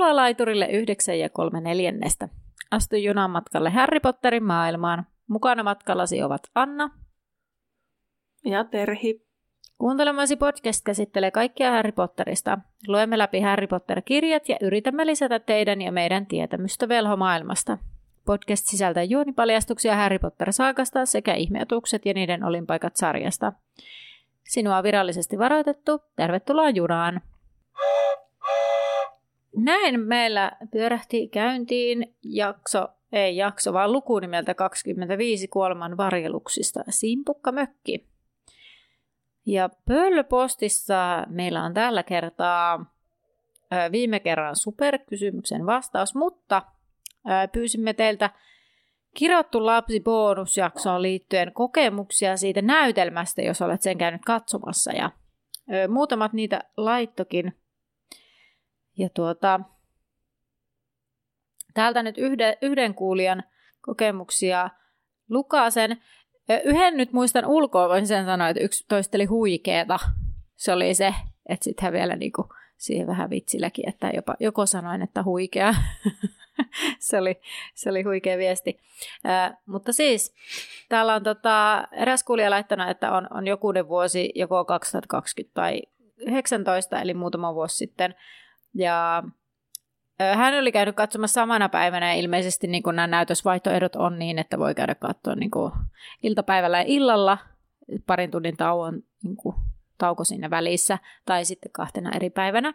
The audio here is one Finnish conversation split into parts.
ollaan laiturille yhdeksän ja kolme neljännestä. Astu junan matkalle Harry Potterin maailmaan. Mukana matkallasi ovat Anna ja Terhi. Kuuntelemasi podcast käsittelee kaikkia Harry Potterista. Luemme läpi Harry Potter-kirjat ja yritämme lisätä teidän ja meidän tietämystä velhomaailmasta. Podcast sisältää juonipaljastuksia Harry Potter-saakasta sekä ihmeotukset ja niiden olinpaikat sarjasta. Sinua on virallisesti varoitettu. Tervetuloa junaan! Näin meillä pyörähti käyntiin jakso, ei jakso, vaan luku nimeltä 25 kuoleman varjeluksista Simpukka Mökki. Ja Pöllöpostissa meillä on tällä kertaa viime kerran superkysymyksen vastaus, mutta pyysimme teiltä kirjoittu lapsi bonusjaksoon liittyen kokemuksia siitä näytelmästä, jos olet sen käynyt katsomassa. Ja muutamat niitä laittokin. Ja tuota, täältä nyt yhden, yhden kuulijan kokemuksia Lukasen. Yhden nyt muistan ulkoa, voin sen sanoa, että yksi toisteli huikeeta. Se oli se, että sitten hän vielä niinku siihen vähän vitsilläkin, että jopa joko sanoin, että huikea. se, oli, se oli huikea viesti. Ää, mutta siis, täällä on tota, eräs kuulija laittanut, että on, on jokunen vuosi, joko 2020 tai 19, eli muutama vuosi sitten. Ja hän oli käynyt katsomassa samana päivänä ja ilmeisesti niin nämä näytösvaihtoehdot on niin, että voi käydä katsoa niin kuin iltapäivällä ja illalla parin tunnin tauon, niin kuin, tauko siinä välissä tai sitten kahtena eri päivänä.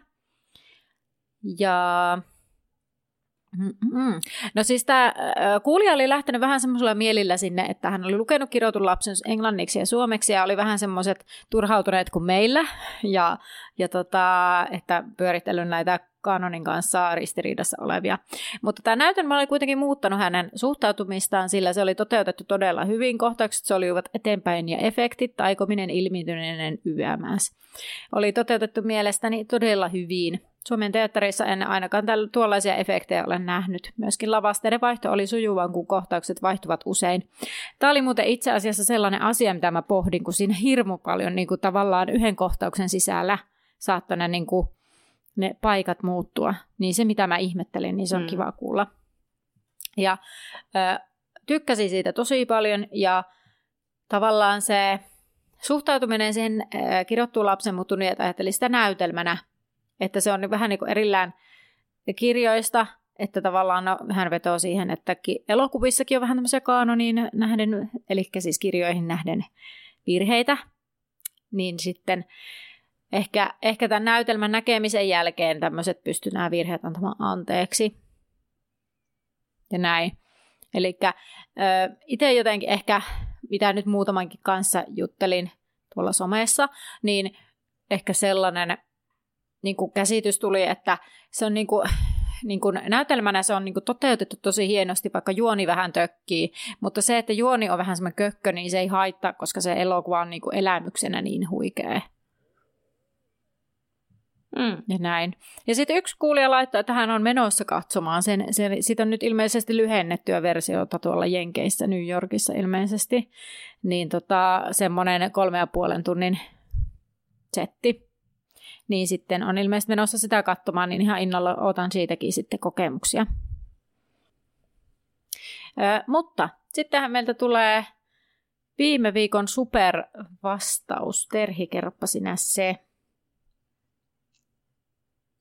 Ja Mm-mm. No siis tämä kuulija oli lähtenyt vähän semmoisella mielillä sinne, että hän oli lukenut kirjoitun lapsen englanniksi ja suomeksi ja oli vähän semmoiset turhautuneet kuin meillä ja, ja tota, että pyörittelyn näitä kanonin kanssa ristiriidassa olevia. Mutta tämä näytelmä oli kuitenkin muuttanut hänen suhtautumistaan, sillä se oli toteutettu todella hyvin. Kohtaukset solivat eteenpäin ja efektit, taikominen, ilmiintyneinen YMS. Oli toteutettu mielestäni todella hyvin. Suomen teatterissa en ainakaan tällä, tuollaisia efektejä ole nähnyt. Myöskin lavasteiden vaihto oli sujuvan, kun kohtaukset vaihtuvat usein. Tämä oli muuten itse asiassa sellainen asia, mitä mä pohdin, kun siinä hirmu paljon niin kuin tavallaan yhden kohtauksen sisällä saattoi ne, niin kuin, ne paikat muuttua. Niin se, mitä mä ihmettelin, niin se on mm. kiva kuulla. Ja ö, tykkäsin siitä tosi paljon ja tavallaan se suhtautuminen siihen kirjoittuun lapsen muuttunut, että ajattelin sitä näytelmänä – että se on vähän niin kuin erillään kirjoista, että tavallaan no, hän vetoo siihen, että elokuvissakin on vähän tämmöisiä kaanoniin nähden, eli siis kirjoihin nähden virheitä, niin sitten ehkä, ehkä tämän näytelmän näkemisen jälkeen tämmöiset pystyy nämä virheet antamaan anteeksi. Ja näin. Eli itse jotenkin ehkä, mitä nyt muutamankin kanssa juttelin tuolla somessa, niin ehkä sellainen niin kuin käsitys tuli, että se on niin kuin, niin kuin näytelmänä se on niin kuin toteutettu tosi hienosti, vaikka juoni vähän tökkii, mutta se, että juoni on vähän semmoinen kökkö, niin se ei haittaa, koska se elokuva on niin kuin elämyksenä niin huikea. Mm. Ja näin. Ja sitten yksi kuulija laittoi, että hän on menossa katsomaan sen. sen siitä on nyt ilmeisesti lyhennettyä versiota tuolla Jenkeissä, New Yorkissa ilmeisesti. Niin tota, semmoinen kolme ja puolen tunnin setti niin sitten on ilmeisesti menossa sitä katsomaan, niin ihan innolla otan siitäkin sitten kokemuksia. Ö, mutta sittenhän meiltä tulee viime viikon supervastaus. Terhi, kerropa sinä se.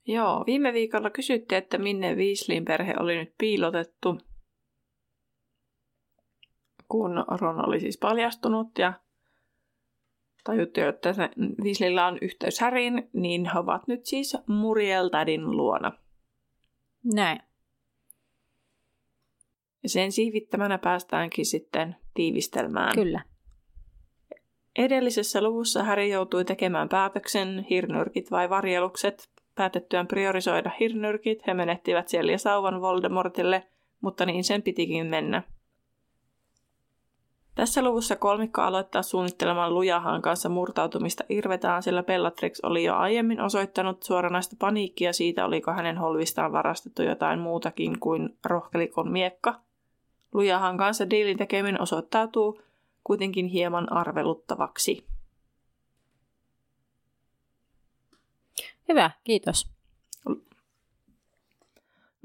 Joo, viime viikolla kysyttiin, että minne Weasleyn perhe oli nyt piilotettu, kun Ron oli siis paljastunut ja tajuttu, että se Weasleyllä on yhteys Häriin, niin he ovat nyt siis Muriel Tädin luona. Näin. Ja sen siivittämänä päästäänkin sitten tiivistelmään. Kyllä. Edellisessä luvussa Häri joutui tekemään päätöksen, hirnyrkit vai varjelukset. Päätettyään priorisoida hirnyrkit, he menettivät siellä sauvan Voldemortille, mutta niin sen pitikin mennä – tässä luvussa kolmikko aloittaa suunnittelemaan Lujahan kanssa murtautumista Irvetään, sillä Bellatrix oli jo aiemmin osoittanut suoranaista paniikkia siitä, oliko hänen holvistaan varastettu jotain muutakin kuin rohkelikon miekka. Lujahan kanssa diilin tekeminen osoittautuu kuitenkin hieman arveluttavaksi. Hyvä, kiitos.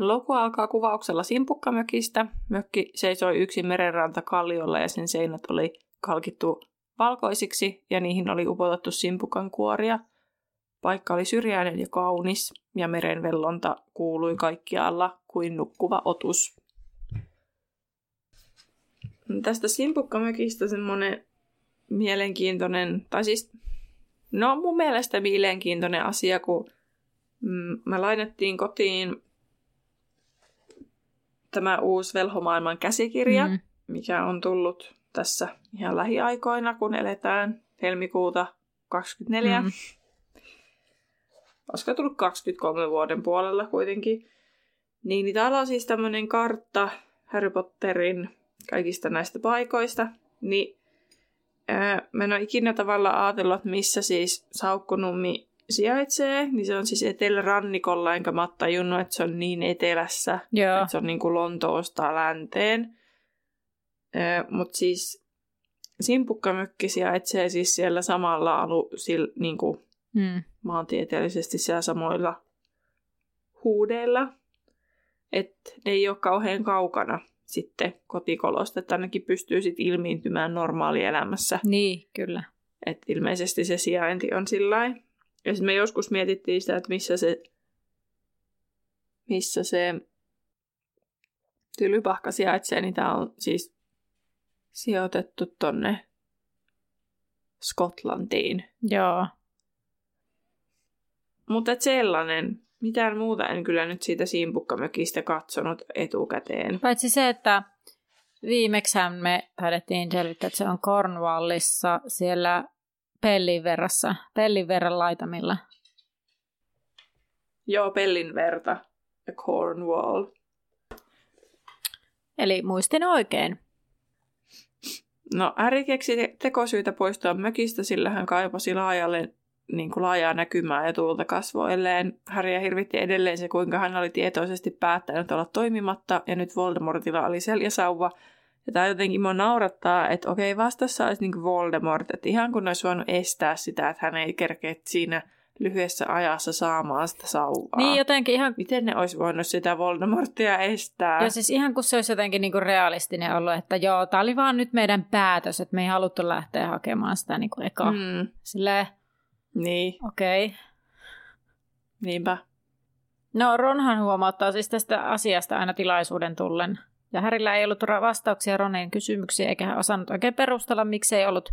Loku alkaa kuvauksella simpukkamökistä. Mökki seisoi yksin merenranta kalliolla ja sen seinät oli kalkittu valkoisiksi ja niihin oli upotettu simpukan kuoria. Paikka oli syrjäinen ja kaunis ja merenvellonta kuului kaikkialla kuin nukkuva otus. Tästä simpukkamökistä semmoinen mielenkiintoinen, tai siis no mun mielestä mielenkiintoinen asia, kun mm, me lainattiin kotiin tämä uusi Velhomaailman käsikirja, mm. mikä on tullut tässä ihan lähiaikoina, kun eletään helmikuuta 24. Mm. Olisiko tullut 23 vuoden puolella kuitenkin. Niin, niin täällä on siis tämmöinen kartta Harry Potterin kaikista näistä paikoista. Niin ää, mä en ole ikinä tavallaan ajatellut, että missä siis Saukkonummi sijaitsee, niin se on siis etelärannikolla, enkä mä tajunnut, että se on niin etelässä, Joo. että se on niin kuin Lontoosta länteen. Mutta siis Simpukkamökki sijaitsee siis siellä samalla alu, sil, niin kuin mm. maantieteellisesti siellä samoilla huudeilla. Että ne ei ole kauhean kaukana sitten kotikolosta, että ainakin pystyy sitten ilmiintymään normaalielämässä. Niin, kyllä. että ilmeisesti se sijainti on sillä ja sitten me joskus mietittiin sitä, että missä se, missä se tylypahka sijaitsee, niin tämä on siis sijoitettu tonne Skotlantiin. Joo. Mutta sellainen, mitään muuta en kyllä nyt siitä simpukkamökistä katsonut etukäteen. Paitsi se, että viimeksi me taidettiin selvittää, että se on Cornwallissa siellä pellin verrassa, pellin verran laitamilla. Joo, pellin verta ja Cornwall. Eli muistin oikein. No, Harry keksi tekosyitä poistua mökistä, sillä hän kaipasi laajalle niin kuin laajaa näkymää ja tuulta kasvoilleen. Harry hirvitti edelleen se, kuinka hän oli tietoisesti päättänyt olla toimimatta, ja nyt Voldemortilla oli seljäsauva, ja tämä jotenkin mua naurattaa, että okei, vastassa olisi niin Voldemort, että ihan kun olisi voinut estää sitä, että hän ei kerkeä siinä lyhyessä ajassa saamaan sitä sauvaa. Niin jotenkin ihan... Miten ne olisi voinut sitä Voldemortia estää? Ja siis ihan kun se olisi jotenkin niin kuin realistinen ollut, että joo, tämä oli vaan nyt meidän päätös, että me ei haluttu lähteä hakemaan sitä niin kuin eka. Mm. Silleen, niin. okei. Okay. Niinpä. No Ronhan huomauttaa siis tästä asiasta aina tilaisuuden tullen ja Härillä ei ollut vastauksia Ronin kysymyksiin, eikä hän osannut oikein perustella, miksi ei ollut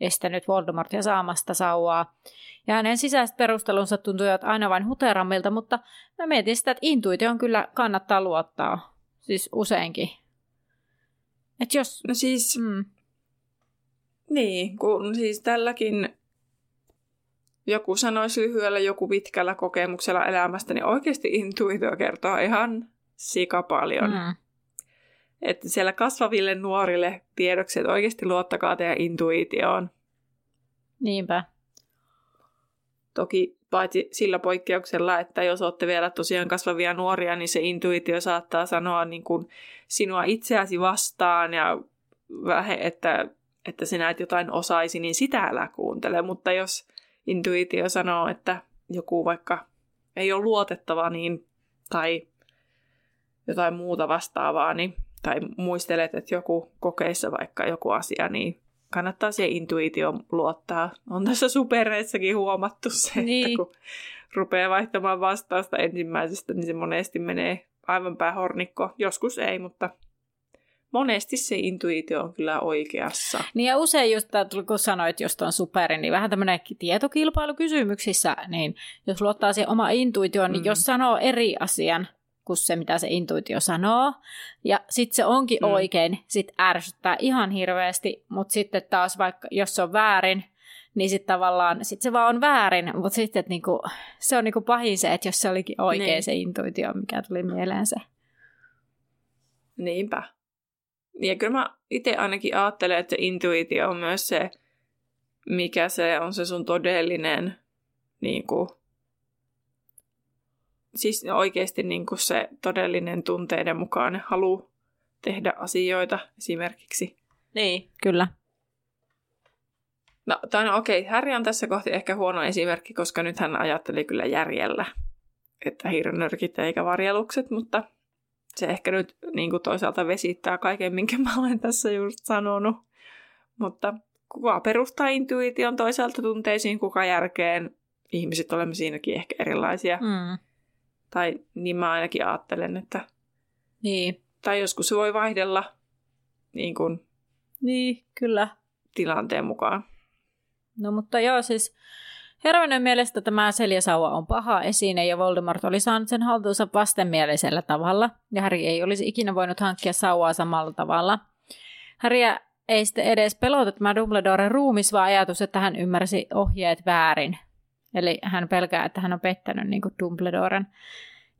estänyt Voldemortia saamasta sauvaa. Ja hänen sisäiset perustelunsa tuntuivat aina vain huterammilta, mutta mä mietin sitä, että on kyllä kannattaa luottaa. Siis useinkin. Et jos... No siis... Mm. Niin, kun siis tälläkin joku sanoisi lyhyellä, joku pitkällä kokemuksella elämästä, niin oikeasti intuitio kertoo ihan sika paljon. Mm. Että siellä kasvaville nuorille tiedoksi, että oikeasti luottakaa teidän intuitioon. Niinpä. Toki paitsi sillä poikkeuksella, että jos olette vielä tosiaan kasvavia nuoria, niin se intuitio saattaa sanoa niin kuin sinua itseäsi vastaan ja vähe, että, että sinä et jotain osaisi, niin sitä älä kuuntele. Mutta jos intuitio sanoo, että joku vaikka ei ole luotettava niin, tai jotain muuta vastaavaa, niin tai muistelet, että joku kokeissa vaikka joku asia, niin kannattaa siihen intuitioon luottaa. On tässä supereissakin huomattu se, niin. että kun rupeaa vaihtamaan vastausta ensimmäisestä, niin se monesti menee aivan päähornikko. Joskus ei, mutta monesti se intuitio on kyllä oikeassa. Niin ja usein just, kun sanoit just on superi, niin vähän tämmöinen tietokilpailu kysymyksissä, niin jos luottaa siihen oma intuitioon, niin mm. jos sanoo eri asian, kuin se, mitä se intuitio sanoo. Ja sitten se onkin mm. oikein, sit ärsyttää ihan hirveästi, mutta sitten taas vaikka, jos se on väärin, niin sitten tavallaan, sit se vaan on väärin, mutta sitten niinku, se on niinku pahin se, että jos se olikin oikein niin. se intuitio, mikä tuli mieleen se. Niinpä. Ja kyllä mä itse ainakin ajattelen, että intuitio on myös se, mikä se on se sun todellinen niin kuin, siis oikeasti niin kuin se todellinen tunteiden mukaan halu tehdä asioita esimerkiksi. Niin, kyllä. No, tai no okei, Harry on tässä kohti ehkä huono esimerkki, koska nyt hän ajatteli kyllä järjellä, että hirnörkit eikä varjelukset, mutta se ehkä nyt niin kuin toisaalta vesittää kaiken, minkä mä olen tässä just sanonut. Mutta kuka perustaa intuition toisaalta tunteisiin, kuka järkeen. Ihmiset olemme siinäkin ehkä erilaisia. Mm. Tai niin mä ainakin ajattelen, että... Niin. Tai joskus se voi vaihdella niin kuin Niin, kyllä. tilanteen mukaan. No mutta joo, siis Hermione mielestä tämä Seljasauva on paha esine ja Voldemort oli saanut sen haltuunsa vastenmielisellä tavalla, ja Harry ei olisi ikinä voinut hankkia sauvaa samalla tavalla. Harryä ei sitten edes pelota tämä Dumbledoren ruumis, vaan ajatus, että hän ymmärsi ohjeet väärin. Eli hän pelkää, että hän on pettänyt niin kuin Dumbledoren.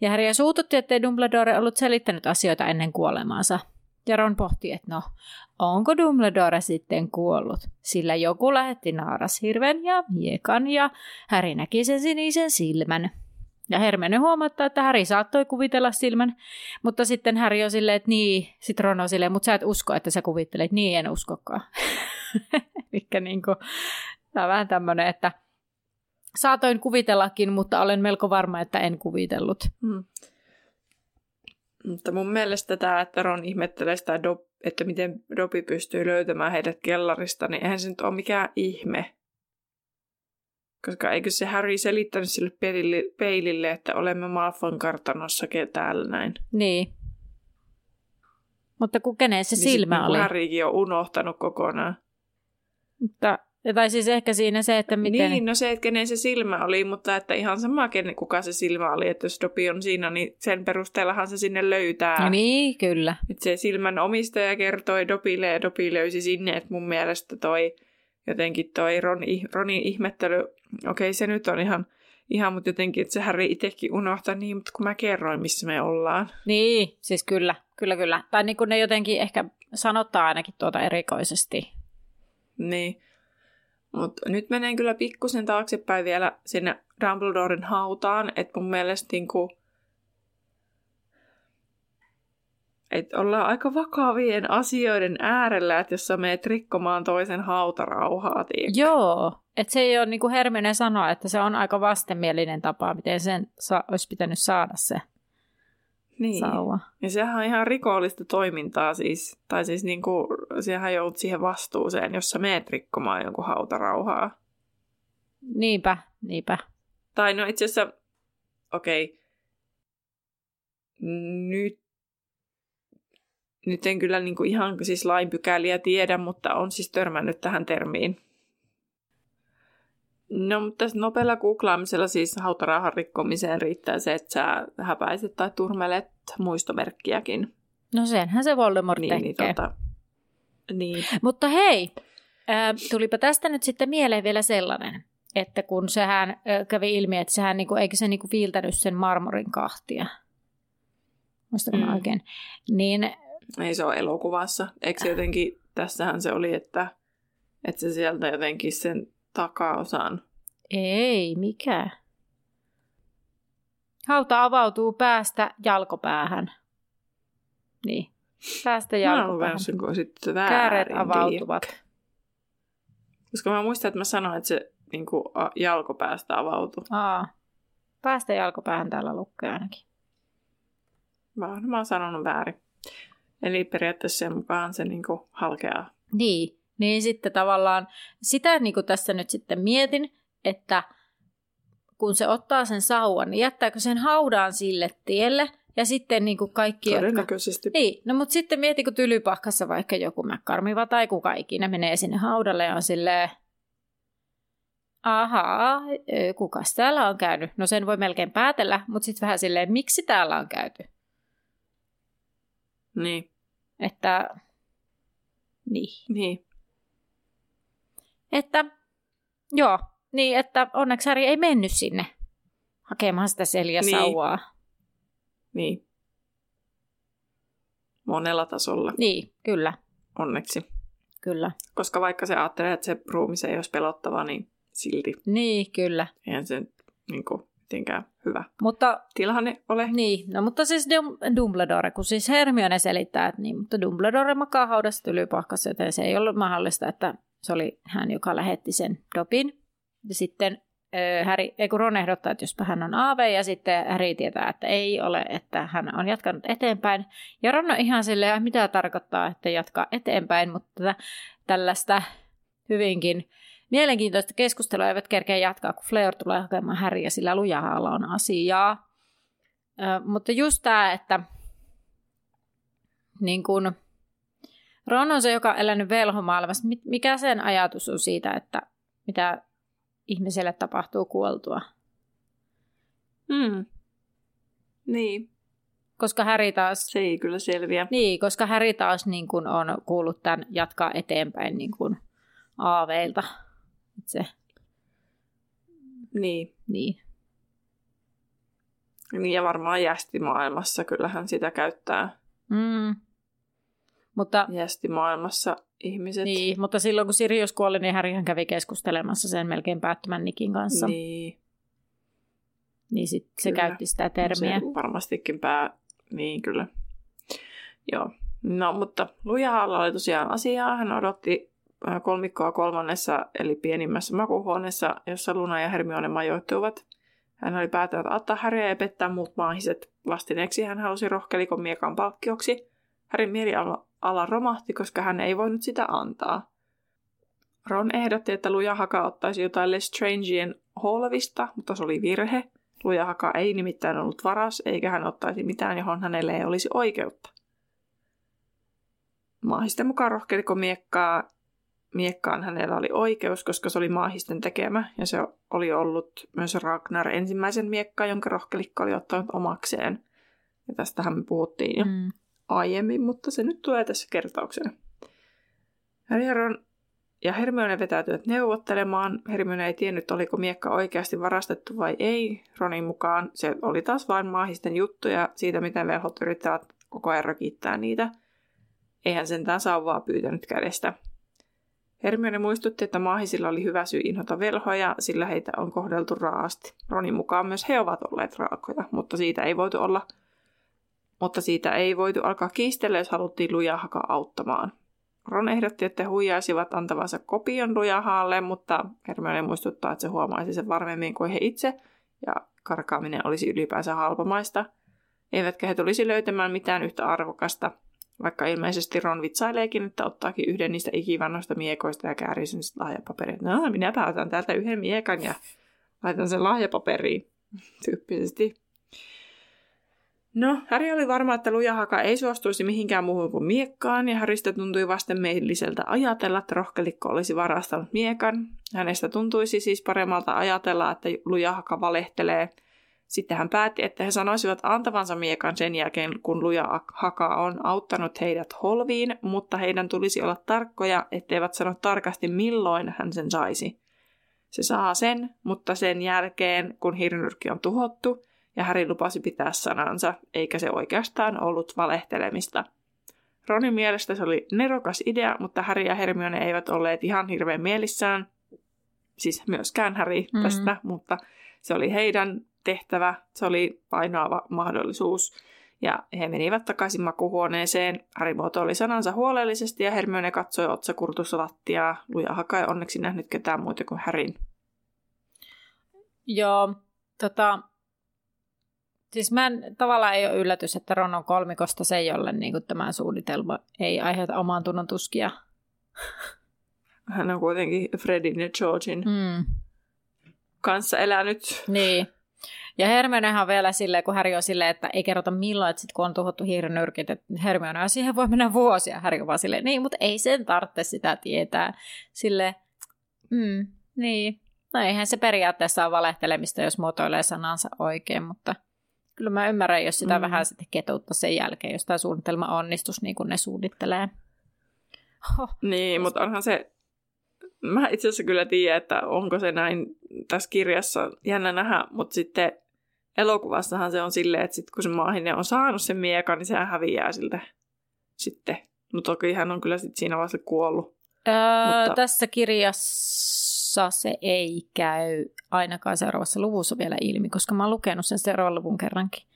Ja Harry suututti, ettei Dumbledore ollut selittänyt asioita ennen kuolemaansa. Ja Ron pohti, että no, onko Dumbledore sitten kuollut? Sillä joku lähetti naarashirven ja miekan ja Harry näki sen sinisen silmän. Ja Hermione huomattaa, että Harry saattoi kuvitella silmän, mutta sitten Harry on silleen, että niin, sit Ron on silleen, mutta sä et usko, että sä kuvittelet, niin en uskokaan. Mikä niinku, tää on vähän tämmönen, että saatoin kuvitellakin, mutta olen melko varma, että en kuvitellut. Mm. Mutta mun mielestä tämä, että Ron ihmettelee sitä, Do- että miten Dobby pystyy löytämään heidät kellarista, niin eihän se nyt ole mikään ihme. Koska eikö se Harry selittänyt sille peilille, peilille että olemme Malfon kartanossa täällä näin. Niin. Mutta kun kenen se Niin sit silmä niinku oli? Harrykin on unohtanut kokonaan. Mutta, tai siis ehkä siinä se, että miten... Niin, no se, että kenen se silmä oli, mutta että ihan sama, kuka se silmä oli. Että jos Dobby on siinä, niin sen perusteellahan se sinne löytää. No niin, kyllä. Että se silmän omistaja kertoi Dobille ja Dobby löysi sinne, että mun mielestä toi jotenkin toi Ron, Ronin ihmettely, okei se nyt on ihan, ihan mutta jotenkin, että se Harry itsekin unohtaa niin, mutta kun mä kerroin, missä me ollaan. Niin, siis kyllä, kyllä, kyllä. Tai niin kuin ne jotenkin ehkä sanottaa ainakin tuota erikoisesti. Niin. Mutta nyt menen kyllä pikkusen taaksepäin vielä sinne Dumbledoren hautaan, että mun mielestä niinku, että ollaan aika vakavien asioiden äärellä, että jos sä meet rikkomaan toisen hautarauhaa, tiedätkö? Joo, että se ei ole niin kuin Hermione sanoa, että se on aika vastenmielinen tapa, miten sen sa- olisi pitänyt saada se niin. sauva. Ja sehän on ihan rikollista toimintaa siis, tai siis niinku, sehän joudut siihen vastuuseen, jos sä meet rikkomaan jonkun hautarauhaa. Niinpä, niinpä. Tai no itse asiassa, okei, okay. nyt, nyt en kyllä niinku ihan siis lainpykäliä tiedä, mutta on siis törmännyt tähän termiin. No, mutta tässä nopealla googlaamisella siis hautarauhan rikkomiseen riittää se, että sä häpäiset tai turmelet muistomerkkiäkin. No senhän se Voldemort Niin, tekee. niin, tota, niin. Mutta hei, ää, tulipa tästä nyt sitten mieleen vielä sellainen, että kun sehän ää, kävi ilmi, että sehän niinku, eikö se niinku viiltänyt sen marmorin kahtia, muistatko mm. Mm. oikein, niin Ei se ole elokuvassa. Eikö se jotenkin, tässähän se oli, että, että se sieltä jotenkin sen takaosan. ei, mikä? Hauta avautuu päästä jalkopäähän. Niin, päästä Mä oon jalkopäähän. sen kun sitten väärin. Kääret tiedä. avautuvat. Koska mä muistan, että mä sanoin, että se niin kuin, jalkopäästä avautui. Aa, päästä jalkopäähän täällä lukee ainakin. Mä, mä oon sanonut väärin. Eli periaatteessa sen mukaan se niin kuin, halkeaa. Niin, niin sitten tavallaan sitä niin kuin tässä nyt sitten mietin, että kun se ottaa sen sauvan, niin jättääkö sen haudaan sille tielle ja sitten niin kuin kaikki, jotka... Todennäköisesti. Niin, no mutta sitten mieti, kun tylypahkassa vaikka joku mäkkarmiva tai kuka ikinä menee sinne haudalle ja on silleen, ahaa, ö, kukas täällä on käynyt? No sen voi melkein päätellä, mutta sitten vähän silleen, miksi täällä on käyty? Niin. Että, niin. niin. Että, joo, niin että onneksi Harry ei mennyt sinne hakemaan sitä seljasauvaa. Niin. Niin. Monella tasolla, niin, kyllä, onneksi. kyllä. Koska vaikka se ajattelee, että se ruumis ei olisi pelottava, niin silti Niin, kyllä. eihän se niin kuin, mitenkään hyvä Mutta tilanne ole. Niin, no mutta siis Dum- Dumbledore, kun siis Hermione selittää, että niin, mutta Dumbledore makaa haudassa tylypahkassa, joten se ei ollut mahdollista, että se oli hän, joka lähetti sen dopin. Ja sitten Harry, ei kun Ron ehdottaa, että jospa hän on Aave, ja sitten Harry tietää, että ei ole, että hän on jatkanut eteenpäin. Ja Ron on ihan silleen, mitä tarkoittaa, että jatkaa eteenpäin, mutta tällaista hyvinkin mielenkiintoista keskustelua eivät kerkeä jatkaa, kun Fleur tulee hakemaan Harryä, sillä lujahalla on asiaa. Mutta just tämä, että niin kun, Ron on se, joka on elänyt velhomaailmassa. Mikä sen ajatus on siitä, että mitä ihmiselle tapahtuu kuoltua? Mm. Niin. Koska Häri taas... Se ei kyllä selviä. Niin, koska Häri taas niin kun on kuullut tämän jatkaa eteenpäin niin kun aaveilta. Se. Niin. Niin. Niin ja varmaan jästimaailmassa kyllähän sitä käyttää. Mm. Mutta, jästimaailmassa ihmiset. Niin, mutta silloin kun Sirius kuoli, niin Härihän kävi keskustelemassa sen melkein päättymän Nikin kanssa. Niin. Niin sit se käytti sitä termiä. Se varmastikin pää... Niin, kyllä. Joo. No, mutta Lujahalla oli tosiaan asiaa. Hän odotti äh, kolmikkoa kolmannessa, eli pienimmässä makuhuoneessa, jossa Luna ja Hermione majoittuivat. Hän oli päättänyt ottaa Häriä ja pettää muut maahiset. Vastineeksi hän halusi rohkelikon miekan palkkioksi. Härin mieliala romahti, koska hän ei voinut sitä antaa. Ron ehdotti, että Lujahaka ottaisi jotain Lestrangeen Holvista, mutta se oli virhe. Lujahaka ei nimittäin ollut varas, eikä hän ottaisi mitään, johon hänelle ei olisi oikeutta. Maahisten mukaan rohkeliko miekkaa, miekkaan hänellä oli oikeus, koska se oli maahisten tekemä, ja se oli ollut myös Ragnar ensimmäisen miekkaa, jonka rohkelikko oli ottanut omakseen. Ja tästähän me puhuttiin jo. Mm aiemmin, mutta se nyt tulee tässä kertauksena. Harry ja Hermione vetäytyivät neuvottelemaan. Hermione ei tiennyt, oliko miekka oikeasti varastettu vai ei. Ronin mukaan se oli taas vain maahisten juttuja siitä, miten velhot yrittävät koko ajan rakittää niitä. Eihän sentään sauvaa pyytänyt kädestä. Hermione muistutti, että maahisilla oli hyvä syy inhota velhoja, sillä heitä on kohdeltu raasti. Ronin mukaan myös he ovat olleet raakoja, mutta siitä ei voitu olla mutta siitä ei voitu alkaa kiistellä, jos haluttiin Lujahaka auttamaan. Ron ehdotti, että huijaisivat antavansa kopion Lujahaalle, mutta Hermione muistuttaa, että se huomaisi sen varmemmin kuin he itse, ja karkaaminen olisi ylipäänsä halpamaista. Eivätkä he tulisi löytämään mitään yhtä arvokasta, vaikka ilmeisesti Ron vitsaileekin, että ottaakin yhden niistä ikivannoista miekoista ja käärii sen lahjapaperit. No, minä päätän täältä yhden miekan ja laitan sen lahjapaperiin, tyyppisesti. No, Häri oli varma, että lujahaka ei suostuisi mihinkään muuhun kuin miekkaan, ja Häristä tuntui vastenmieliseltä ajatella, että rohkelikko olisi varastanut miekan. Hänestä tuntuisi siis paremmalta ajatella, että lujahaka valehtelee. Sitten hän päätti, että he sanoisivat antavansa miekan sen jälkeen, kun lujahaka on auttanut heidät holviin, mutta heidän tulisi olla tarkkoja, etteivät sano tarkasti milloin hän sen saisi. Se saa sen, mutta sen jälkeen, kun hirnyrkki on tuhottu – ja Harry lupasi pitää sanansa, eikä se oikeastaan ollut valehtelemista. Ronin mielestä se oli nerokas idea, mutta Harry ja Hermione eivät olleet ihan hirveän mielissään. Siis myöskään Harry mm-hmm. tästä, mutta se oli heidän tehtävä, se oli painoava mahdollisuus. Ja he menivät takaisin makuhuoneeseen. Harry muotoili sanansa huolellisesti ja Hermione katsoi otsakurtussa lattiaa. Luja Haka ei onneksi nähnyt ketään muuta kuin Harryn. Joo, tota, Siis mä en, tavallaan ei ole yllätys, että Ron on kolmikosta se, jolle niin kuin tämä suunnitelma ei aiheuta omaan tunnon tuskia. Hän on kuitenkin Fredin ja Georgin mm. kanssa elänyt. Niin. Ja Hermionehan on vielä silleen, kun Harry on silleen, että ei kerrota milloin, että sit kun on tuhottu hiirenyrkit, että Hermione on siihen voi mennä vuosia. Harry on vaan silleen, niin, mutta ei sen tarvitse sitä tietää. Sille, mm, niin. No eihän se periaatteessa ole valehtelemista, jos muotoilee sanansa oikein, mutta – kyllä mä ymmärrän, jos sitä mm. vähän sitten ketuttaa sen jälkeen, jos tämä suunnitelma onnistus niin kuin ne suunnittelee. Oh. Niin, mutta onhan se, mä itse asiassa kyllä tiedän, että onko se näin tässä kirjassa jännä nähdä, mutta sitten elokuvassahan se on silleen, että sit kun se maahinen on saanut sen miekan, niin sehän häviää siltä sitten. No toki hän on kyllä sit siinä vaiheessa kuollut. Öö, mutta... Tässä kirjassa jossa se ei käy ainakaan seuraavassa luvussa vielä ilmi, koska mä oon lukenut sen seuraavan luvun kerrankin.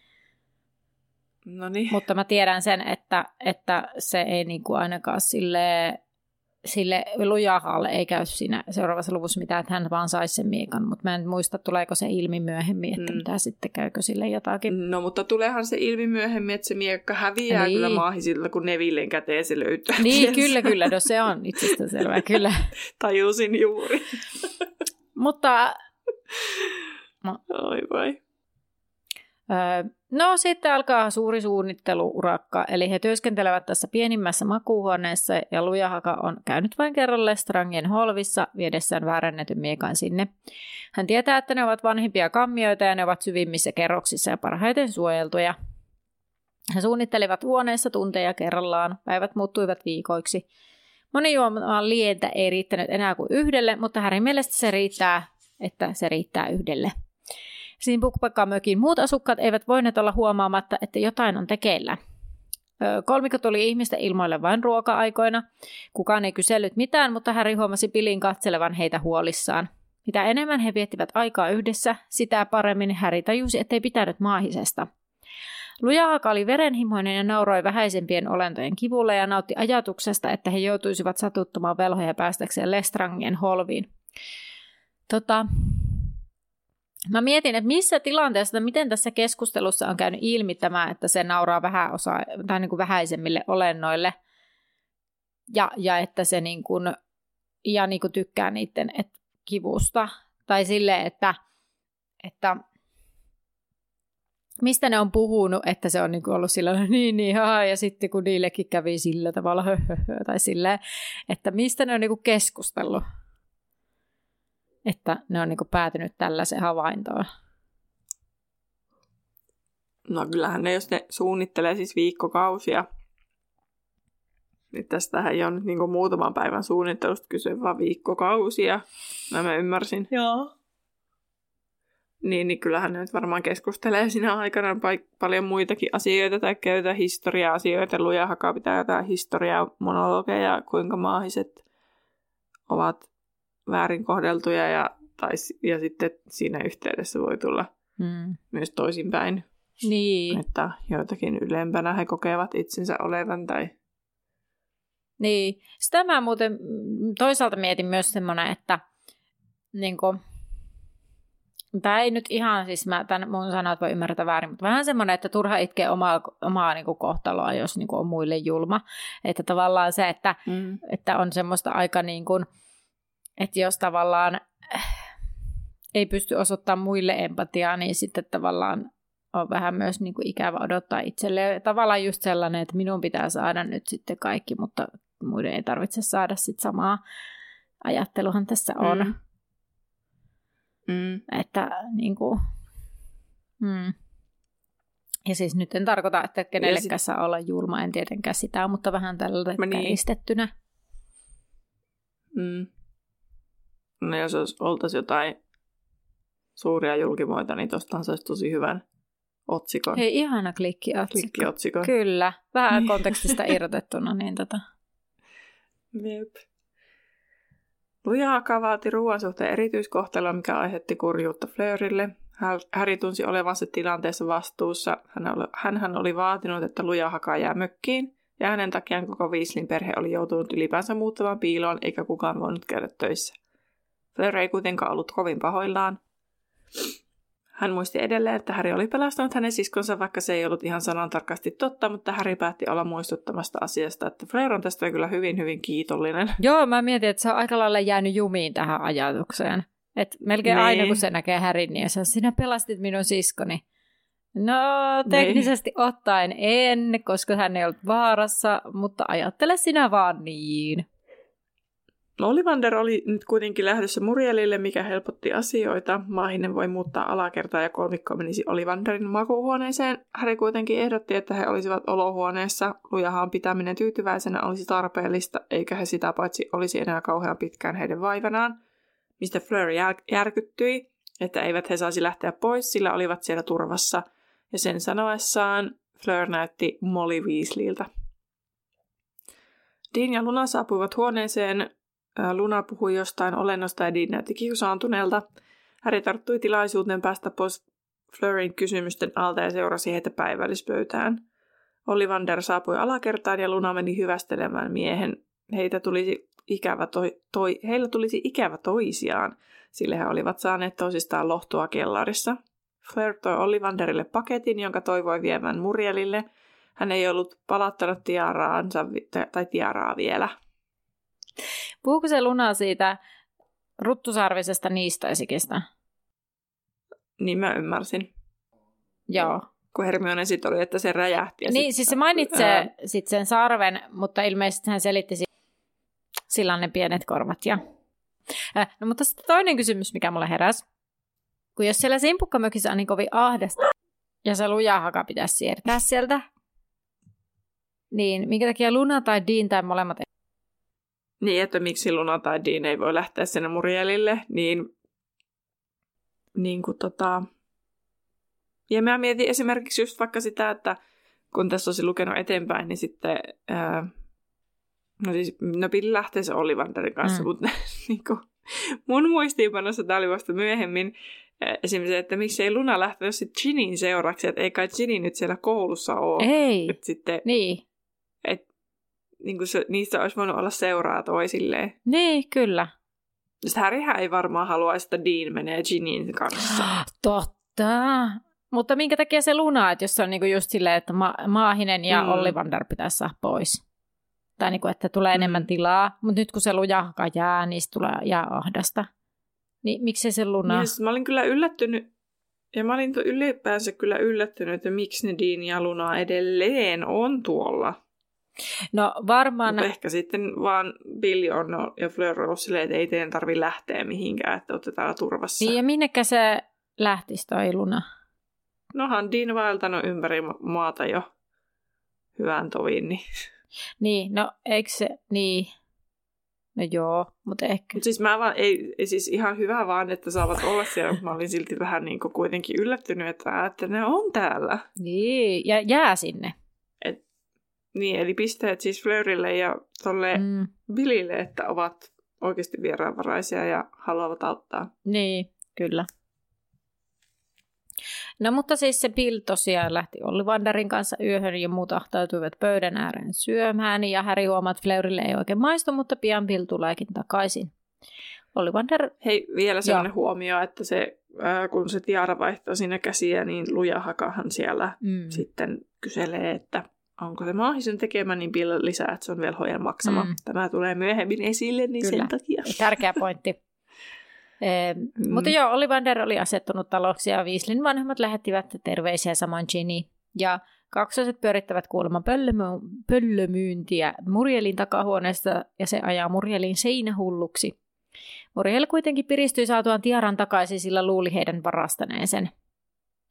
Noniin. Mutta mä tiedän sen, että, että se ei niinku ainakaan sille sille Lujahalle ei käy siinä seuraavassa luvussa mitään, että hän vaan saisi sen miekan, mutta mä en muista, tuleeko se ilmi myöhemmin, että mm. mitä sitten käykö sille jotakin. No, mutta tuleehan se ilmi myöhemmin, että se miekka häviää niin. kyllä maahisilta, kun Nevillen käteen se löytyy. Niin, kyllä, kyllä, no se on itsestään selvää, kyllä. Tajusin juuri. mutta... No. Oi vai. No sitten alkaa suuri suunnitteluurakka, eli he työskentelevät tässä pienimmässä makuuhuoneessa ja Lujahaka on käynyt vain kerran Lestrangien holvissa viedessään väärännetyn miekan sinne. Hän tietää, että ne ovat vanhimpia kammioita ja ne ovat syvimmissä kerroksissa ja parhaiten suojeltuja. He suunnittelivat huoneessa tunteja kerrallaan, päivät muuttuivat viikoiksi. Moni juomaan lientä ei riittänyt enää kuin yhdelle, mutta Härin mielestä se riittää, että se riittää yhdelle. Siinä muut asukkaat eivät voineet olla huomaamatta, että jotain on tekeillä. Kolmikko tuli ihmisten ilmoille vain ruoka-aikoina. Kukaan ei kysellyt mitään, mutta Häri huomasi Pilin katselevan heitä huolissaan. Mitä enemmän he viettivät aikaa yhdessä, sitä paremmin Häri tajusi, ettei pitänyt maahisesta. Lujahaka oli verenhimoinen ja nauroi vähäisempien olentojen kivulle ja nautti ajatuksesta, että he joutuisivat satuttamaan velhoja päästäkseen Lestrangien holviin. Tota, Mä mietin, että missä tilanteessa, miten tässä keskustelussa on käynyt ilmi tämä, että se nauraa vähän osa, tai niin kuin vähäisemmille olennoille, ja, ja että se niin kuin, ja niin kuin tykkää niiden et, kivusta, tai sille, että, että mistä ne on puhunut, että se on niin kuin ollut sillä niin, niin, haa, ja sitten kun niillekin kävi sillä tavalla, hö, hö, hö, tai silleen, että mistä ne on niin kuin keskustellut että ne on niin päätynyt tällaiseen havaintoon? No kyllähän ne, jos ne suunnittelee siis viikkokausia, niin tästähän ei ole nyt niin muutaman päivän suunnittelusta kyse, vaan viikkokausia. Mä, mä ymmärsin. Joo. Niin, niin kyllähän ne nyt varmaan keskustelee siinä aikana paik- paljon muitakin asioita tai käytä historia-asioita. Luja Haka pitää jotain historiaa, monologeja, kuinka maahiset ovat väärin kohdeltuja ja, tai, ja sitten siinä yhteydessä voi tulla mm. myös toisinpäin. Niin. Että joitakin ylempänä he kokevat itsensä olevan tai... Niin. Sitä mä muuten toisaalta mietin myös semmoinen, että niin kuin, Tämä ei nyt ihan, siis mä tämän mun sanat voi ymmärtää väärin, mutta vähän semmoinen, että turha itkee omaa, omaa niin kuin kohtaloa, jos niin kuin on muille julma. Että tavallaan se, että, mm. että on semmoista aika niin kuin, että jos tavallaan äh, ei pysty osoittamaan muille empatiaa, niin sitten tavallaan on vähän myös niin kuin ikävä odottaa itselleen. Tavallaan just sellainen, että minun pitää saada nyt sitten kaikki, mutta muiden ei tarvitse saada sitten samaa ajatteluhan tässä on. Mm. Mm. Että niin kuin, mm. Ja siis nyt en tarkoita, että kenellekään sit... saa olla julma, en tietenkään sitä, mutta vähän tällä niin. kärjistettynä. Mm. No jos olisi, oltaisiin jotain suuria julkimoita, niin tostahan se olisi tosi hyvän otsikon. Hei, ihana klikkiotsikko. Klikkiotsikko. Kyllä, vähän kontekstista irrotettuna. Niin tota. Jep. Lujaaka vaati ruoan suhteen erityiskohtelua, mikä aiheutti kurjuutta Fleurille. Häri tunsi olevansa tilanteessa vastuussa. Hän, hän oli vaatinut, että Lujahaka jää mökkiin, ja hänen takiaan koko Viislin perhe oli joutunut ylipäänsä muuttamaan piiloon, eikä kukaan voinut käydä töissä. Fleur ei kuitenkaan ollut kovin pahoillaan. Hän muisti edelleen, että Häri oli pelastanut hänen siskonsa, vaikka se ei ollut ihan sanan tarkasti totta, mutta Häri päätti olla muistuttamasta asiasta, että Fleur on tästä kyllä hyvin, hyvin kiitollinen. Joo, mä mietin, että se on aika lailla jäänyt jumiin tähän ajatukseen. Et melkein niin. aina, kun se näkee Härin, niin se sinä pelastit minun siskoni. No, teknisesti niin. ottaen en, koska hän ei ollut vaarassa, mutta ajattele sinä vaan niin. Ollivander oli nyt kuitenkin lähdössä Murielille, mikä helpotti asioita. Maahinen voi muuttaa alakertaa ja kolmikko menisi Olivanderin makuuhuoneeseen. Harry kuitenkin ehdotti, että he olisivat olohuoneessa. Lujahaan pitäminen tyytyväisenä olisi tarpeellista, eikä he sitä paitsi olisi enää kauhean pitkään heidän vaivanaan. Mistä Fleur järkyttyi, että eivät he saisi lähteä pois, sillä olivat siellä turvassa. Ja sen sanoessaan Fleur näytti Molly Weasleyltä. Dean ja Luna saapuivat huoneeseen Luna puhui jostain olennosta ja Dean näytti kiusaantuneelta. Harry tarttui tilaisuuteen päästä pois Fleurin kysymysten alta ja seurasi heitä päivällispöytään. Ollivander saapui alakertaan ja Luna meni hyvästelemään miehen. Heitä tulisi ikävä toi, toi, heillä tulisi ikävä toisiaan, sillä he olivat saaneet toisistaan lohtua kellarissa. Flair toi Ollivanderille paketin, jonka toivoi viemään Murielille. Hän ei ollut palattanut tiaraansa tai tiaraa vielä. Puhuuko se Luna siitä ruttusarvisesta niistoisikistä? Niin mä ymmärsin. Joo. Kun Hermione sitten oli, että se räjähti. Ja niin, sit, siis se mainitsee ää... sit sen sarven, mutta ilmeisesti hän selitti sillä ne pienet korvat. Ja... No mutta sitten toinen kysymys, mikä mulle heräsi. Kun jos siellä simpukkamökissä on niin kovin ahdasta, ja se lujahaka pitäisi siirtää sieltä, niin minkä takia Luna tai Dean tai molemmat niin, että miksi Luna tai Dean ei voi lähteä sinne Murielille, niin, niin kuin tota... Ja mä mietin esimerkiksi just vaikka sitä, että kun tässä olisi lukenut eteenpäin, niin sitten... Ää, no siis, no piti lähteä se Ollivanderin kanssa, mm. mutta niin kuin, mun muistiinpanossa tämä oli vasta myöhemmin, esimerkiksi että miksi ei Luna lähtenyt sitten Ginin seuraksi, että ei kai Ginny nyt siellä koulussa ole. Ei, sitten, niin niin kuin se, niistä olisi voinut olla seuraa toisilleen. Niin, kyllä. Sitten Harryhän ei varmaan halua, että Dean menee Ginin kanssa. Totta. Mutta minkä takia se Luna, että jos se on niinku just silleen, että Ma- Maahinen ja mm. Ollivander pitäisi saada pois. Tai niinku, että tulee mm. enemmän tilaa. Mutta nyt kun se lujahka jää, niin tulee jää ahdasta. Niin miksei se Luna? Yes, mä olin kyllä yllättynyt, ja mä olin ylipäänsä kyllä yllättynyt, että miksi ne Dean ja Luna edelleen on tuolla. No varmaan... Mutta ehkä sitten vaan Billy on ja Fleur on silleen, että ei teidän tarvi lähteä mihinkään, että olette täällä turvassa. Niin ja minnekä se lähtisi toi Luna? Nohan Dean vaeltanut ympäri maata jo hyvän tovin, niin... Niin, no eikö se, niin... No joo, mutta ehkä. Mut siis mä vaan, ei, ei siis ihan hyvä vaan, että saavat olla siellä, mutta mä olin silti vähän niin kuin kuitenkin yllättynyt, että, että ne on täällä. Niin, ja jää sinne. Niin, eli pisteet siis Fleurille ja tolle mm. Billille, että ovat oikeasti vieraanvaraisia ja haluavat auttaa. Niin, kyllä. No mutta siis se Bill tosiaan lähti Ollivanderin kanssa yöhön ja muut ahtautuivat pöydän ääreen syömään ja Harry huomaa, että Fleurille ei oikein maistu, mutta pian Bill tuleekin takaisin. Ollivander... Hei, vielä sellainen huomio, että se, ää, kun se tiara vaihtaa siinä käsiä, niin lujahakahan siellä mm. sitten kyselee, että onko se maahisen tekemä, niin Bill lisää, että se on velhojen maksama. Mm. Tämä tulee myöhemmin esille, niin Kyllä. sen takia. Tärkeä pointti. e, mm. Mutta joo, Ollivander oli asettunut taloksi ja Weasleyn vanhemmat lähettivät terveisiä samoin Ginny. Ja kaksoset pyörittävät kuulemma pöllömy- pöllömyyntiä Murielin takahuoneesta ja se ajaa Murielin seinähulluksi. Muriel kuitenkin piristyi saatuaan tiaran takaisin, sillä luuli heidän varastaneen sen.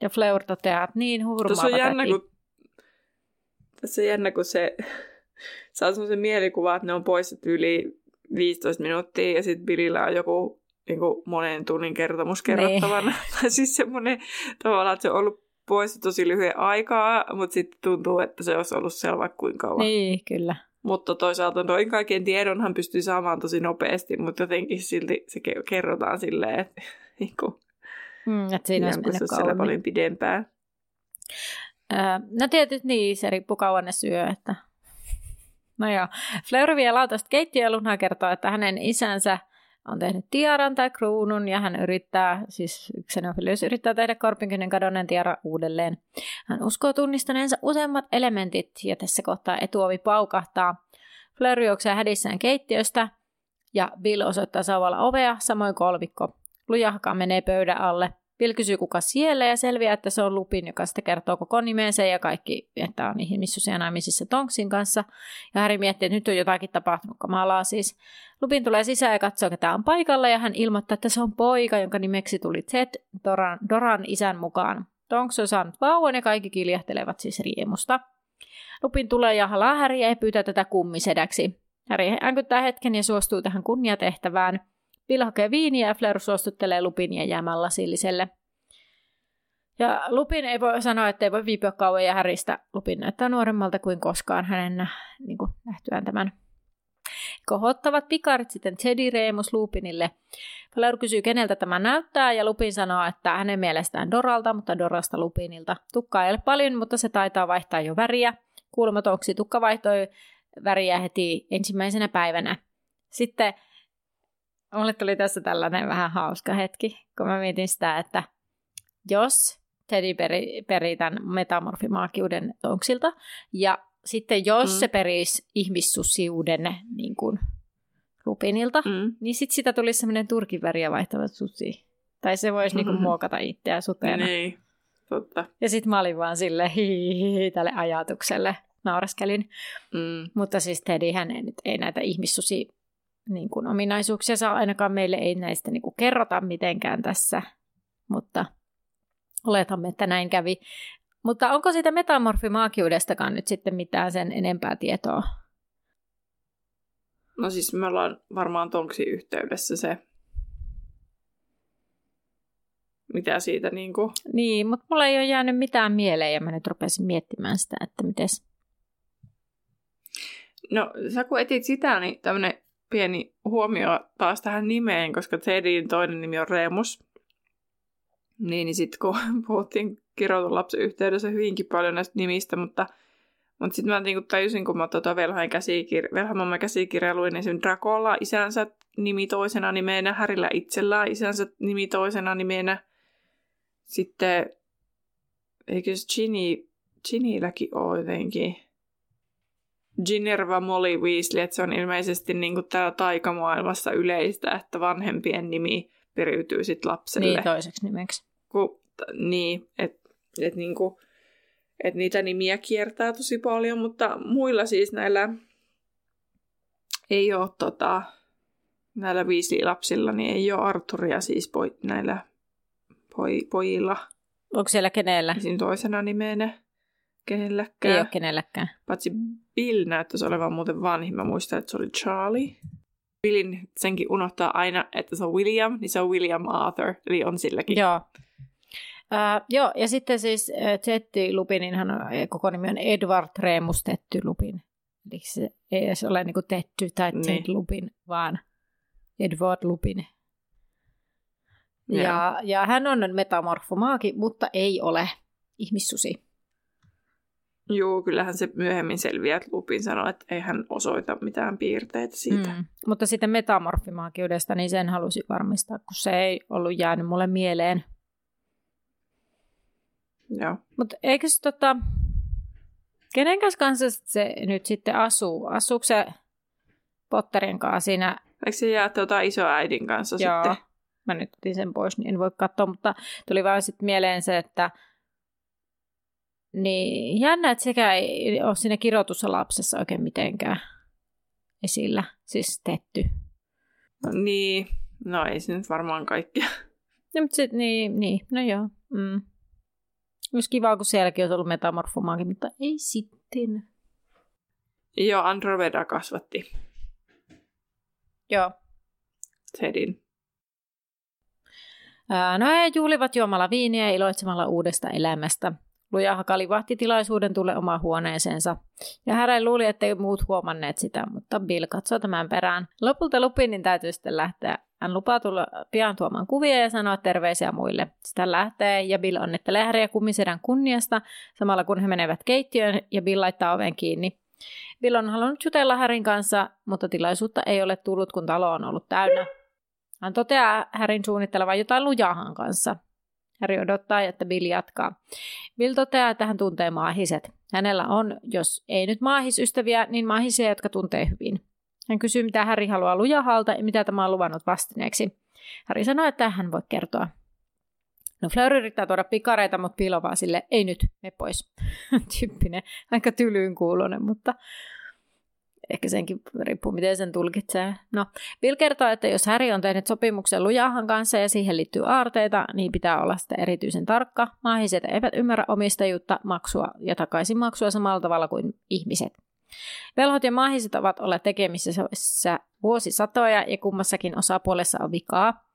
Ja Fleur toteaa, että niin hurmaava Tuossa on jännä, kun tässä on jännä, kun se saa semmoisen mielikuva, että ne on poistettu yli 15 minuuttia ja sitten Billillä on joku niin kuin monen tunnin kertomus niin. kerrottavana. Tai siis semmoinen tavallaan, että se on ollut pois tosi lyhyen aikaa, mutta sitten tuntuu, että se olisi ollut vaikka kuinka kauan. Niin, kyllä. Mutta toisaalta noin kaiken tiedon hän pystyy saamaan tosi nopeasti, mutta jotenkin silti se kerrotaan silleen, että, niin kuin, mm, että siinä olisi mennyt paljon pidempään. No tietysti niin, se riippuu kauan ne syö, että... No joo, Fleur vie lautasta Luna kertoo, että hänen isänsä on tehnyt tiaran tai kruunun ja hän yrittää, siis Xenophilius yrittää tehdä korpinkynnen kadonneen tiara uudelleen. Hän uskoo tunnistaneensa useammat elementit ja tässä kohtaa etuovi paukahtaa. Fleur juoksee hädissään keittiöstä ja Bill osoittaa sauvalla ovea, samoin kolmikko. Lujahka menee pöydän alle. Bill kysyy kuka siellä ja selviää, että se on Lupin, joka sitten kertoo koko nimensä ja kaikki, että on ihmissusia naimisissa Tonksin kanssa. Ja Harry miettii, että nyt on jotakin tapahtunut kamalaa siis. Lupin tulee sisään ja katsoo, ketä on paikalla ja hän ilmoittaa, että se on poika, jonka nimeksi tuli Ted Doran, Doran isän mukaan. Tonks on saanut vauvan ja kaikki kiljahtelevat siis riemusta. Lupin tulee ja halaa Harryä ja pyytää tätä kummisedäksi. Harry änkyttää hetken ja suostuu tähän kunniatehtävään – Bill hakee viiniä ja Flair suostuttelee Lupinia jäämään lasilliselle. Ja Lupin ei voi sanoa, että ei voi viipyä kauan ja häristä. Lupin näyttää nuoremmalta kuin koskaan hänen niin kuin nähtyään tämän. Kohottavat pikarit sitten Teddy Reemus Lupinille. Flair kysyy, keneltä tämä näyttää, ja Lupin sanoo, että hänen mielestään Doralta, mutta Dorasta Lupinilta. Tukka ei ole paljon, mutta se taitaa vaihtaa jo väriä. Kuulemma tukka vaihtoi väriä heti ensimmäisenä päivänä. sitten mulle tuli tässä tällainen vähän hauska hetki, kun mä mietin sitä, että jos Teddy peri, peri tämän metamorfimaakiuden tonksilta, ja sitten jos mm. se perisi ihmissusiuden niin kuin, Lupinilta, mm. niin sitten sitä tulisi semmoinen turkin väriä vaihtava susi. Tai se voisi mm-hmm. niinku muokata itseään sutena. Niin, totta. Ja sitten mä olin vaan sille hihihi tälle ajatukselle, nauraskelin. Mm. Mutta siis Teddyhän ei, nyt, ei näitä ihmissusi niin kuin ominaisuuksia saa, ainakaan meille ei näistä niin kuin kerrota mitenkään tässä, mutta oletamme, että näin kävi. Mutta onko siitä metamorfimaakiudestakaan nyt sitten mitään sen enempää tietoa? No siis me ollaan varmaan tonksi yhteydessä se, mitä siitä niin kuin... Niin, mutta mulla ei ole jäänyt mitään mieleen ja mä nyt rupesin miettimään sitä, että mites... No sä kun etit sitä, niin tämmönen pieni huomio taas tähän nimeen, koska Tedin toinen nimi on Remus. Niin, niin sitten kun puhuttiin kirjoitun lapsen yhteydessä hyvinkin paljon näistä nimistä, mutta mutta sitten mä niinku tajusin, kun mä tota Velhain käsikir- Velhamamman käsikirja luin, niin Drakolla isänsä nimi toisena nimenä, Härillä itsellään isänsä nimi toisena nimenä. Sitten, eikö Ginny, Ginnylläkin ole jotenkin? Ginerva Molly Weasley, että se on ilmeisesti niinku täällä taikamaailmassa yleistä, että vanhempien nimi periytyy sitten lapselle. Niin, toiseksi nimeksi. Ku, t- niin, että et niinku, että niitä nimiä kiertää tosi paljon, mutta muilla siis näillä ei ole tota, näillä viisi lapsilla, niin ei ole Arturia siis poi, näillä poi, pojilla. Onko siellä kenellä? Siinä toisena nimenä kenelläkään. Ei ole kenelläkään. Paitsi Bill näyttäisi olevan muuten vanhin. Mä muistan, että se oli Charlie. Billin senkin unohtaa aina, että se on William, niin se on William Arthur, eli on silläkin. Joo. Uh, joo, ja sitten siis Tetti on, koko nimi on Edward Remus Tetty Lupin. Eli se ei edes ole niin Tetty tai Ted niin. Lupin, vaan Edward Lupin. Ja, ja, ja hän on metamorfomaaki, mutta ei ole ihmissusi. Joo, kyllähän se myöhemmin selviää, että Lupin sanoi, että ei hän osoita mitään piirteitä siitä. Mm. Mutta sitten metamorfimaakiudesta, niin sen halusi varmistaa, kun se ei ollut jäänyt mulle mieleen – Joo. Mutta eikö se tota, kenen kanssa se nyt sitten asuu? Asuuko se Potterin kanssa siinä? Eikö se jää tuota isoäidin kanssa Joo. sitten? Mä nyt otin sen pois, niin en voi katsoa, mutta tuli vaan sitten mieleen se, että niin jännä, että sekä ei ole siinä kirjoitussa lapsessa oikein mitenkään esillä, siis tetty. No, niin, no ei se nyt varmaan kaikkia. No, mutta sit, niin, niin, no joo. Mm. Myös kiva, kun sielläkin olisi ollut metamorfomaakin, mutta ei sitten. Joo, Andromeda kasvatti. Joo. Tedin. no he juhlivat juomalla viiniä ja iloitsemalla uudesta elämästä. Luja kalivahti tilaisuuden tulle omaan huoneeseensa, ja Hären luuli, ettei muut huomanneet sitä, mutta Bill katsoi tämän perään. Lopulta Lupinin täytyy sitten lähteä. Hän lupaa tulla pian tuomaan kuvia ja sanoa terveisiä muille. Sitä lähtee ja Bill onnittelee Häriä kumisedän kunniasta, samalla kun he menevät keittiöön ja Bill laittaa oven kiinni. Bill on halunnut jutella Härin kanssa, mutta tilaisuutta ei ole tullut, kun talo on ollut täynnä. Hän toteaa Härin suunnittelevan jotain lujahan kanssa. Harry odottaa, että Bill jatkaa. Bill toteaa, että hän tuntee maahiset. Hänellä on, jos ei nyt maahisystäviä, niin maahisia, jotka tuntee hyvin. Hän kysyy, mitä Harry haluaa lujahalta ja mitä tämä on luvannut vastineeksi. Harry sanoo, että hän voi kertoa. No Fleur yrittää tuoda pikareita, mutta Bill on vaan sille, ei nyt, me pois. Tyyppinen, aika tylyyn kuulonen, mutta Ehkä senkin riippuu, miten sen tulkitsee. No, Bill kertoo, että jos Harry on tehnyt sopimuksen lujahan kanssa ja siihen liittyy aarteita, niin pitää olla sitten erityisen tarkka. Maahiset eivät ymmärrä omistajuutta, maksua ja takaisin maksua samalla tavalla kuin ihmiset. Velhot ja maahiset ovat olleet tekemisissä vuosisatoja ja kummassakin osapuolessa on vikaa.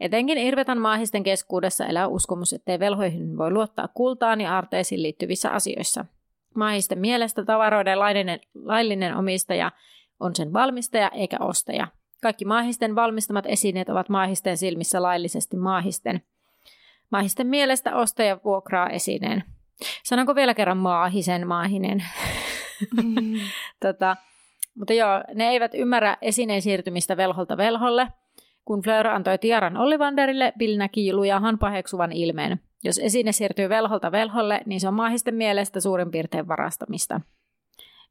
Etenkin Irvetan maahisten keskuudessa elää uskomus, ettei velhoihin voi luottaa kultaan ja aarteisiin liittyvissä asioissa – Maahisten mielestä tavaroiden laillinen, laillinen omistaja on sen valmistaja eikä ostaja. Kaikki maahisten valmistamat esineet ovat maahisten silmissä laillisesti maahisten. Maahisten mielestä ostaja vuokraa esineen. Sanonko vielä kerran maahisen maahinen? Mm. tota, Mutta joo, ne eivät ymmärrä esineen siirtymistä velholta velholle. Kun Fleur antoi tiaran Ollivanderille, Bill näki lujahan paheksuvan ilmeen. Jos esine siirtyy velholta velholle, niin se on maahisten mielestä suurin piirtein varastamista.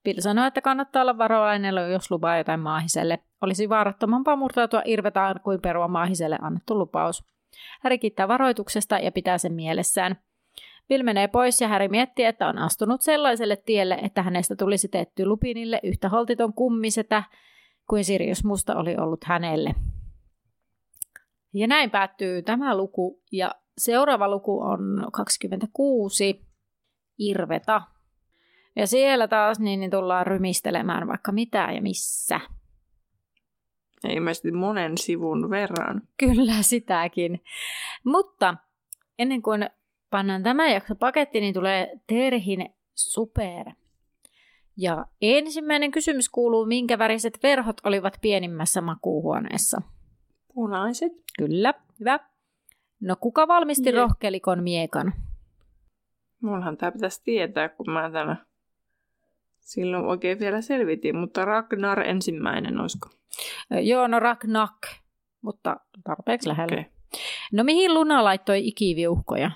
Bill sanoi, että kannattaa olla varovainen, jos lupaa jotain maahiselle. Olisi vaarattomampaa murtautua irvetaan kuin perua maahiselle annettu lupaus. Häri kiittää varoituksesta ja pitää sen mielessään. Bill menee pois ja Häri miettii, että on astunut sellaiselle tielle, että hänestä tulisi teetty Lupinille yhtä holtiton kummisetä kuin Sirius Musta oli ollut hänelle. Ja näin päättyy tämä luku ja seuraava luku on 26, Irveta. Ja siellä taas niin, niin tullaan rymistelemään vaikka mitä ja missä. Ja ilmeisesti monen sivun verran. Kyllä, sitäkin. Mutta ennen kuin pannaan tämä jakso paketti, niin tulee Terhin super. Ja ensimmäinen kysymys kuuluu, minkä väriset verhot olivat pienimmässä makuuhuoneessa? Punaiset. Kyllä, hyvä. No kuka valmisti Je. rohkelikon miekan? Mullahan tämä pitäisi tietää, kun mä tänä silloin oikein vielä selvitin, mutta Ragnar ensimmäinen, olisiko? Joo, no Ragnak, mutta tarpeeksi lähellä. Okay. No mihin Luna laittoi ikiviuhkoja?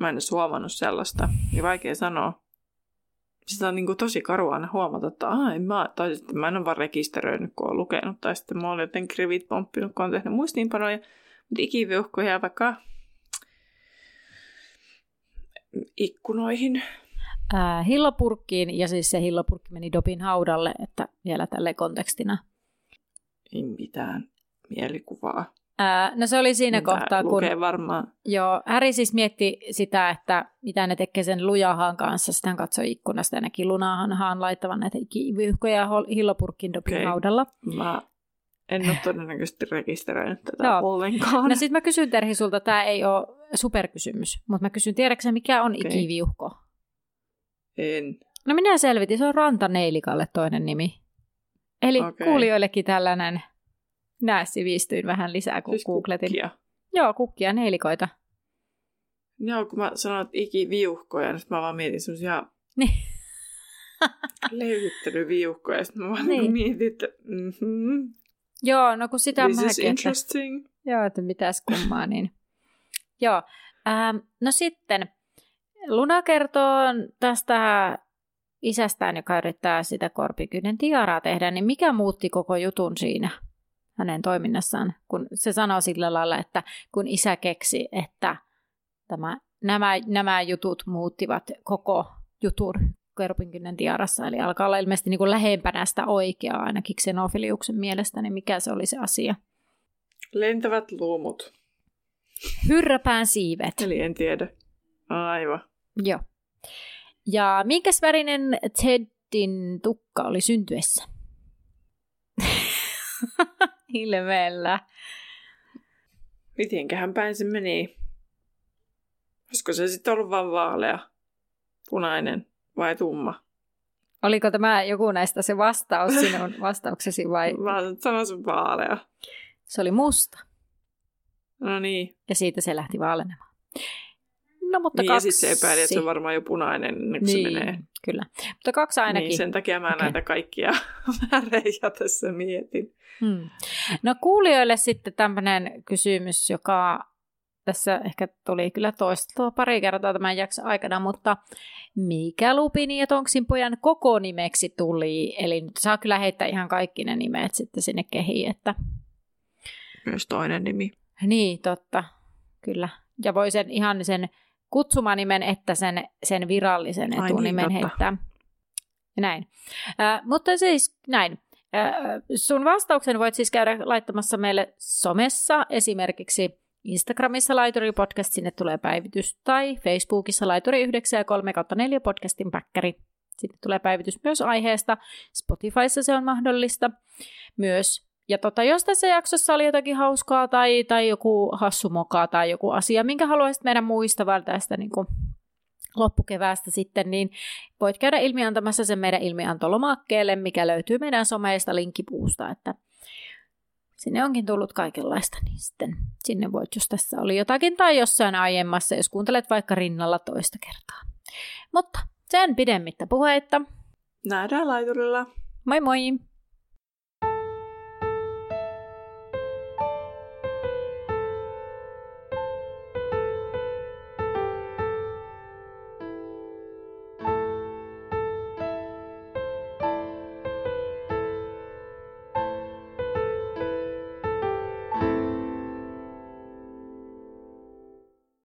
Mä en edes huomannut sellaista, niin vaikea sanoa. Sitä on niin kuin tosi karua aina huomata, että Aa, en mä, tai sitten mä en ole vaan rekisteröinyt, kun olen lukenut, tai sitten mä olen jotenkin rivit pomppinut, kun olen tehnyt muistiinpanoja, mutta ikiviuhkoja vaikka ikkunoihin. Ää, hillopurkkiin, ja siis se hillopurkki meni Dopin haudalle, että vielä tälle kontekstina. Ei mitään mielikuvaa. Ää, no se oli siinä Mitä kohtaa, kun... varmaan. Joo, Häri siis mietti sitä, että mitä ne tekee sen lujahan kanssa. Sitten hän katsoi ikkunasta ja näki lunahan laittavan näitä vyyhkoja hillopurkin dopin okay. haudalla. Mä en ole todennäköisesti rekisteröinyt tätä no. ollenkaan. No sitten mä kysyn Terhi sulta, tämä ei ole superkysymys, mutta mä kysyn, tiedätkö mikä on okay. ikiviuhko? En. No minä selvitin, se on rantaneilikalle toinen nimi. Eli okay. kuulijoillekin tällainen Nää sivistyin vähän lisää, kun siis googletin. Kukkia. Joo, kukkia, neilikoita. Joo, kun mä sanoin, että viuhkoja, niin mä vaan mietin semmoisia niin. löyhyttelyviuhkoja, ja sitten mä vaan niin. mietin, että mm-hmm. Joo, no kun sitä This is interesting. Että, joo, että mitäs kummaa, niin. joo, ähm, no sitten Luna kertoo tästä isästään, joka yrittää sitä korpikyyden tiaraa tehdä, niin mikä muutti koko jutun siinä? hänen toiminnassaan, kun se sanoo sillä lailla, että kun isä keksi, että tämä, nämä, nämä jutut muuttivat koko jutur Kerpinkynnen tiarassa, eli alkaa olla ilmeisesti niin kuin lähempänä sitä oikeaa, ainakin Xenofiliuksen mielestä, niin mikä se oli se asia? Lentävät luumut. Hyrräpään siivet. Eli en tiedä. Aivan. Joo. Ja minkäs värinen Teddin tukka oli syntyessä? ilmeellä. Mitenköhän päin se meni? Olisiko se sitten ollut vaan vaalea, punainen vai tumma? Oliko tämä joku näistä se vastaus sinun vastauksesi vai? Mä sanoisin vaalea. Se oli musta. No niin. Ja siitä se lähti vaalenemaan. No, mutta niin, kaksi... ja se epäili, että se on varmaan jo punainen, niin, niin se menee. Kyllä. Mutta kaksi ainakin. Niin, sen takia mä okay. näitä kaikkia värejä tässä mietin. Hmm. No kuulijoille sitten tämmöinen kysymys, joka tässä ehkä tuli kyllä toisteltua pari kertaa tämän jakson aikana, mutta mikä Lupini ja Tonksin pojan koko nimeksi tuli? Eli nyt saa kyllä heittää ihan kaikki ne nimet sitten sinne kehiin, että... Myös toinen nimi. Niin, totta. Kyllä. Ja voi sen ihan sen kutsumanimen että sen, sen virallisen etunimen Ai niin, heittää. Ja näin. Äh, mutta siis näin. Äh, sun vastauksen voit siis käydä laittamassa meille somessa, esimerkiksi Instagramissa Laituri Podcast, sinne tulee päivitys, tai Facebookissa Laituri 9 ja 3 4 podcastin päkkäri. Sitten tulee päivitys myös aiheesta. Spotifyssa se on mahdollista myös. Ja tota, jos tässä jaksossa oli jotakin hauskaa tai, tai joku hassumokaa tai joku asia, minkä haluaisit meidän muistavan tästä niin kuin loppukeväästä sitten, niin voit käydä ilmiantamassa sen meidän ilmiantolomakkeelle, mikä löytyy meidän someista linkkipuusta, että sinne onkin tullut kaikenlaista, niin sitten sinne voit, jos tässä oli jotakin tai jossain aiemmassa, jos kuuntelet vaikka rinnalla toista kertaa. Mutta sen pidemmittä puheitta. Nähdään laiturilla. Moi moi!